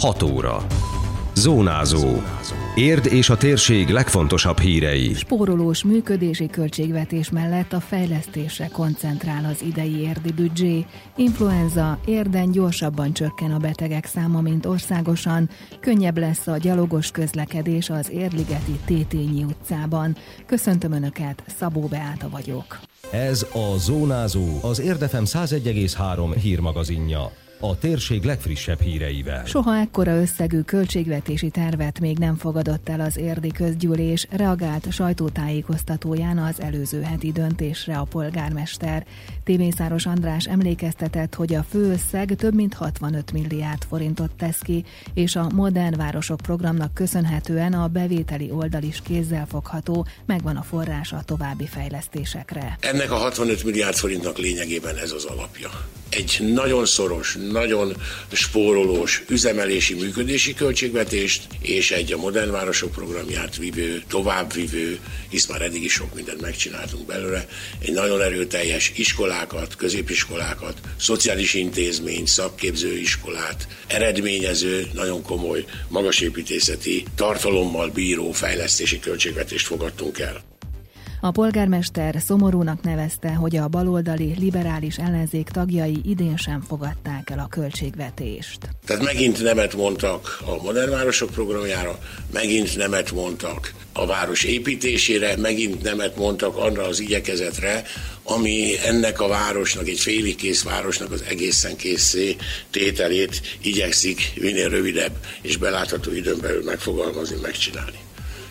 6 óra. Zónázó. Érd és a térség legfontosabb hírei. Spórolós működési költségvetés mellett a fejlesztésre koncentrál az idei érdi büdzsé. Influenza érden gyorsabban csökken a betegek száma, mint országosan. Könnyebb lesz a gyalogos közlekedés az Érligeti Tétényi utcában. Köszöntöm Önöket, Szabó Beáta vagyok. Ez a Zónázó, az Érdefem 101,3 hírmagazinja a térség legfrissebb híreivel. Soha ekkora összegű költségvetési tervet még nem fogadott el az érdi közgyűlés, reagált sajtótájékoztatóján az előző heti döntésre a polgármester. Témészáros András emlékeztetett, hogy a főösszeg több mint 65 milliárd forintot tesz ki, és a Modern Városok programnak köszönhetően a bevételi oldal is kézzelfogható, megvan a forrás a további fejlesztésekre. Ennek a 65 milliárd forintnak lényegében ez az alapja. Egy nagyon szoros, nagyon spórolós üzemelési, működési költségvetést, és egy a Modern Városok programját vívő, továbbvívő, hisz már eddig is sok mindent megcsináltunk belőle, egy nagyon erőteljes iskolákat, középiskolákat, szociális intézményt, szakképzőiskolát, eredményező, nagyon komoly magasépítészeti tartalommal bíró fejlesztési költségvetést fogadtunk el. A polgármester szomorúnak nevezte, hogy a baloldali liberális ellenzék tagjai idén sem fogadták el a költségvetést. Tehát megint nemet mondtak a Modern Városok programjára, megint nemet mondtak a város építésére, megint nemet mondtak arra az igyekezetre, ami ennek a városnak, egy félig kész városnak az egészen készé tételét igyekszik minél rövidebb és belátható időn belül megfogalmazni, megcsinálni.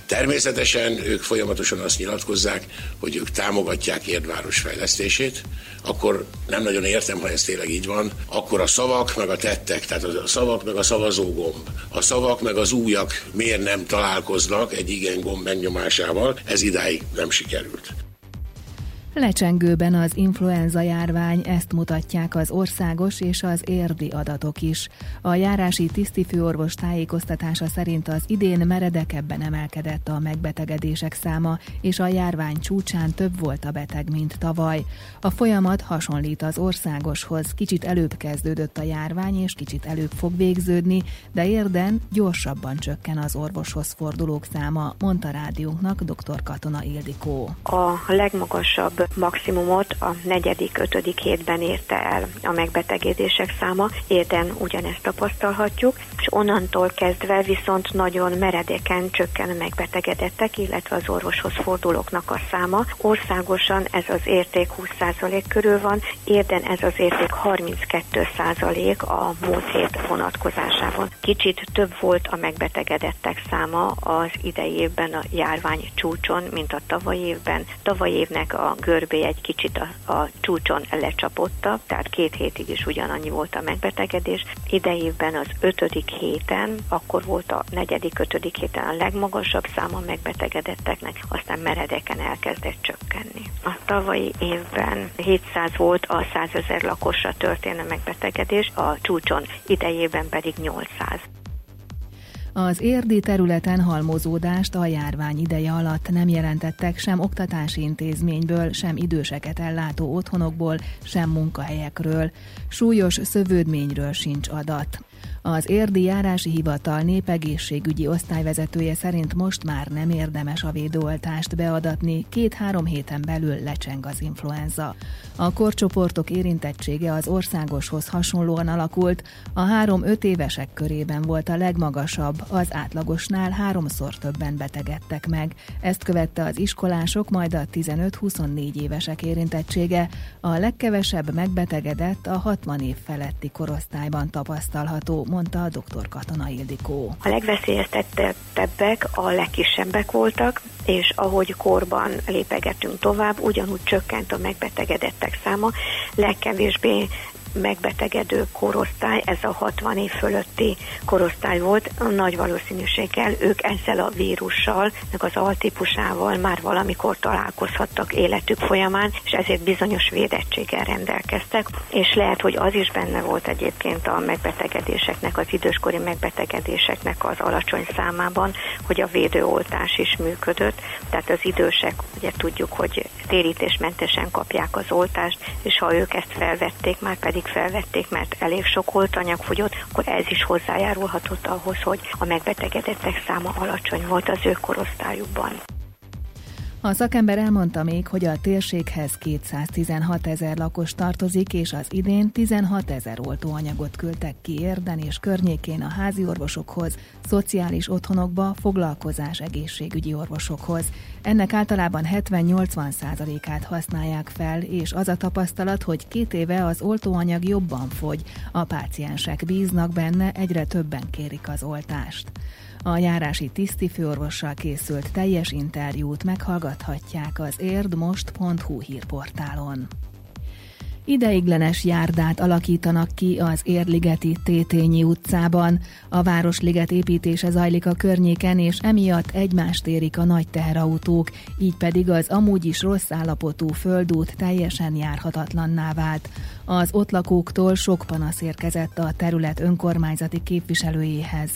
Természetesen ők folyamatosan azt nyilatkozzák, hogy ők támogatják Érdváros fejlesztését, akkor nem nagyon értem, ha ez tényleg így van, akkor a szavak meg a tettek, tehát a szavak meg a szavazógomb, a szavak meg az újak miért nem találkoznak egy igen gomb megnyomásával, ez idáig nem sikerült. Lecsengőben az influenza járvány, ezt mutatják az országos és az érdi adatok is. A járási tisztifőorvos tájékoztatása szerint az idén meredekebben emelkedett a megbetegedések száma, és a járvány csúcsán több volt a beteg, mint tavaly. A folyamat hasonlít az országoshoz, kicsit előbb kezdődött a járvány, és kicsit előbb fog végződni, de érden gyorsabban csökken az orvoshoz fordulók száma, mondta rádiónknak dr. Katona Ildikó. A legmagasabb maximumot a negyedik, ötödik hétben érte el a megbetegedések száma. Érden ugyanezt tapasztalhatjuk, és onnantól kezdve viszont nagyon meredeken csökken a megbetegedettek, illetve az orvoshoz fordulóknak a száma. Országosan ez az érték 20% körül van, érden ez az érték 32% a múlt hét vonatkozásában. Kicsit több volt a megbetegedettek száma az idei évben a járvány csúcson, mint a tavaly évben. Tavaly évnek a görbé egy kicsit a, a csúcson lecsapotta, tehát két hétig is ugyanannyi volt a megbetegedés. Idejében az ötödik héten, akkor volt a negyedik, ötödik héten a legmagasabb száma megbetegedetteknek, aztán meredeken elkezdett csökkenni. A tavalyi évben 700 volt a 100 ezer lakosra történő megbetegedés, a csúcson idejében pedig 800. Az érdi területen halmozódást a járvány ideje alatt nem jelentettek sem oktatási intézményből, sem időseket ellátó otthonokból, sem munkahelyekről. Súlyos szövődményről sincs adat. Az érdi járási hivatal népegészségügyi osztályvezetője szerint most már nem érdemes a védőoltást beadatni, két-három héten belül lecseng az influenza. A korcsoportok érintettsége az országoshoz hasonlóan alakult, a három-öt évesek körében volt a legmagasabb, az átlagosnál háromszor többen betegedtek meg. Ezt követte az iskolások, majd a 15-24 évesek érintettsége, a legkevesebb megbetegedett a 60 év feletti korosztályban tapasztalható, mondta a dr. Katona Ildikó. A legveszélyeztetettebbek a legkisebbek voltak, és ahogy korban lépegetünk tovább, ugyanúgy csökkent a megbetegedettek száma, legkevésbé megbetegedő korosztály, ez a 60 év fölötti korosztály volt, nagy valószínűséggel ők ezzel a vírussal, meg az altípusával már valamikor találkozhattak életük folyamán, és ezért bizonyos védettséggel rendelkeztek, és lehet, hogy az is benne volt egyébként a megbetegedéseknek, az időskori megbetegedéseknek az alacsony számában, hogy a védőoltás is működött, tehát az idősek, ugye tudjuk, hogy térítésmentesen kapják az oltást, és ha ők ezt felvették, már pedig addig felvették, mert elég sok oltanyag fogyott, akkor ez is hozzájárulhatott ahhoz, hogy a megbetegedettek száma alacsony volt az ő korosztályukban. A szakember elmondta még, hogy a térséghez 216 ezer lakos tartozik, és az idén 16 ezer oltóanyagot küldtek ki Érden és környékén a házi orvosokhoz, szociális otthonokba, foglalkozás egészségügyi orvosokhoz. Ennek általában 70-80 százalékát használják fel, és az a tapasztalat, hogy két éve az oltóanyag jobban fogy, a páciensek bíznak benne, egyre többen kérik az oltást. A járási tisztifőorvossal készült teljes interjút meghallgathatják az érdmost.hu hírportálon. Ideiglenes járdát alakítanak ki az Érligeti Tétényi utcában. A Városliget építése zajlik a környéken, és emiatt egymást érik a nagy teherautók, így pedig az amúgy is rossz állapotú földút teljesen járhatatlanná vált. Az ott lakóktól sok panasz érkezett a terület önkormányzati képviselőjéhez.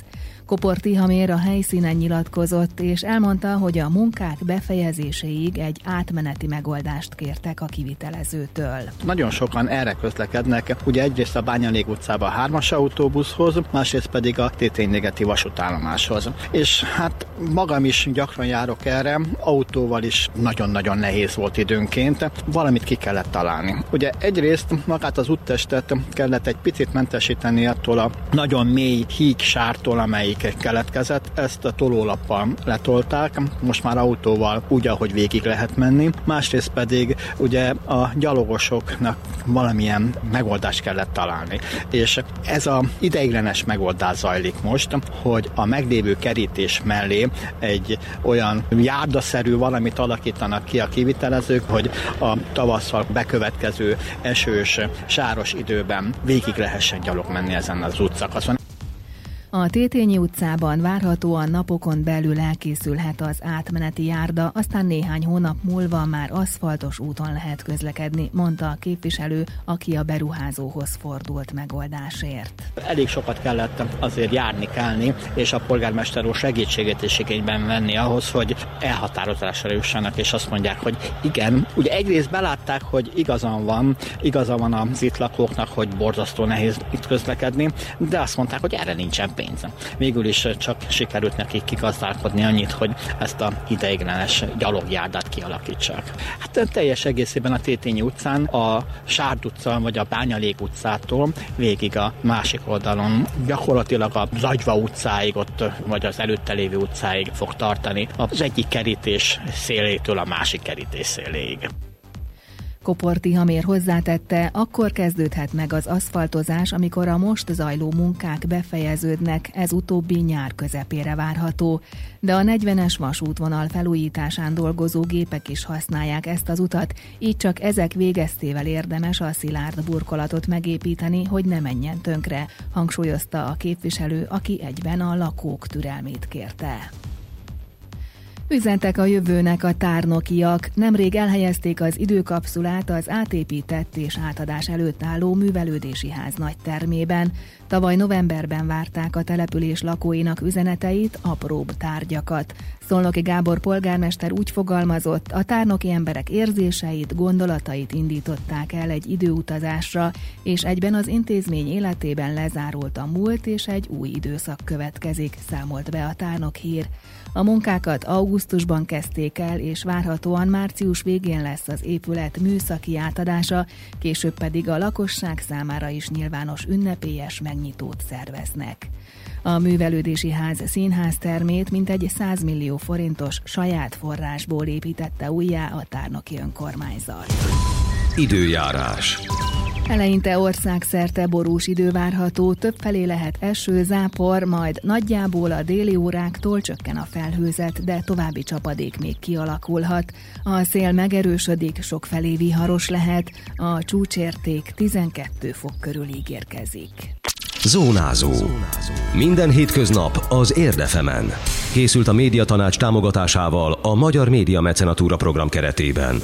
Kopor Tihamér a helyszínen nyilatkozott, és elmondta, hogy a munkák befejezéséig egy átmeneti megoldást kértek a kivitelezőtől. Nagyon sokan erre közlekednek, ugye egyrészt a Bányalég utcába a hármas autóbuszhoz, másrészt pedig a Tétényligeti vasútállomáshoz. És hát magam is gyakran járok erre, autóval is nagyon-nagyon nehéz volt időnként, valamit ki kellett találni. Ugye egyrészt magát az úttestet kellett egy picit mentesíteni attól a nagyon mély híg sártól, amelyik keletkezett, ezt a tolólappal letolták, most már autóval úgy, ahogy végig lehet menni, másrészt pedig ugye a gyalogosoknak valamilyen megoldást kellett találni. És ez a ideiglenes megoldás zajlik most, hogy a meglévő kerítés mellé egy olyan járdaszerű valamit alakítanak ki a kivitelezők, hogy a tavasszal bekövetkező esős, sáros időben végig lehessen gyalog menni ezen az útszakaszon. A Tétényi utcában várhatóan napokon belül elkészülhet az átmeneti járda, aztán néhány hónap múlva már aszfaltos úton lehet közlekedni, mondta a képviselő, aki a beruházóhoz fordult megoldásért. Elég sokat kellett azért járni, kelni, és a polgármester úr segítségét is igényben venni ahhoz, hogy elhatározásra jussanak, és azt mondják, hogy igen, ugye egyrészt belátták, hogy igazan van, igaza van az itt lakóknak, hogy borzasztó nehéz itt közlekedni, de azt mondták, hogy erre nincsen pénz. Végül is csak sikerült nekik kigazdálkodni annyit, hogy ezt a ideiglenes gyalogjárdát kialakítsák. Hát teljes egészében a Tétényi utcán, a Sárd utca vagy a Bányalég utcától végig a másik oldalon, gyakorlatilag a Zagyva utcáig ott, vagy az előtte lévő utcáig fog tartani, az egyik kerítés szélétől a másik kerítés széléig. Koporti Hamér hozzátette, akkor kezdődhet meg az aszfaltozás, amikor a most zajló munkák befejeződnek, ez utóbbi nyár közepére várható. De a 40-es vasútvonal felújításán dolgozó gépek is használják ezt az utat, így csak ezek végeztével érdemes a szilárd burkolatot megépíteni, hogy ne menjen tönkre, hangsúlyozta a képviselő, aki egyben a lakók türelmét kérte. Üzentek a jövőnek a tárnokiak. Nemrég elhelyezték az időkapszulát az átépített és átadás előtt álló művelődési ház nagy termében. Tavaly novemberben várták a település lakóinak üzeneteit, apróbb tárgyakat. Szolnoki Gábor polgármester úgy fogalmazott, a tárnoki emberek érzéseit, gondolatait indították el egy időutazásra, és egyben az intézmény életében lezárult a múlt, és egy új időszak következik, számolt be a tárnok hír. A munkákat augusztusban kezdték el, és várhatóan március végén lesz az épület műszaki átadása, később pedig a lakosság számára is nyilvános ünnepélyes megnyitót szerveznek. A művelődési ház színház termét mintegy 100 millió forintos saját forrásból építette újjá a tárnoki önkormányzat. Időjárás. Eleinte országszerte borús idő várható, többfelé lehet eső, zápor, majd nagyjából a déli óráktól csökken a felhőzet, de további csapadék még kialakulhat. A szél megerősödik, sokfelé viharos lehet, a csúcsérték 12 fok körül ígérkezik. Zónázó. Minden hétköznap az Érdefemen. Készült a médiatanács támogatásával a Magyar Média Mecenatúra program keretében.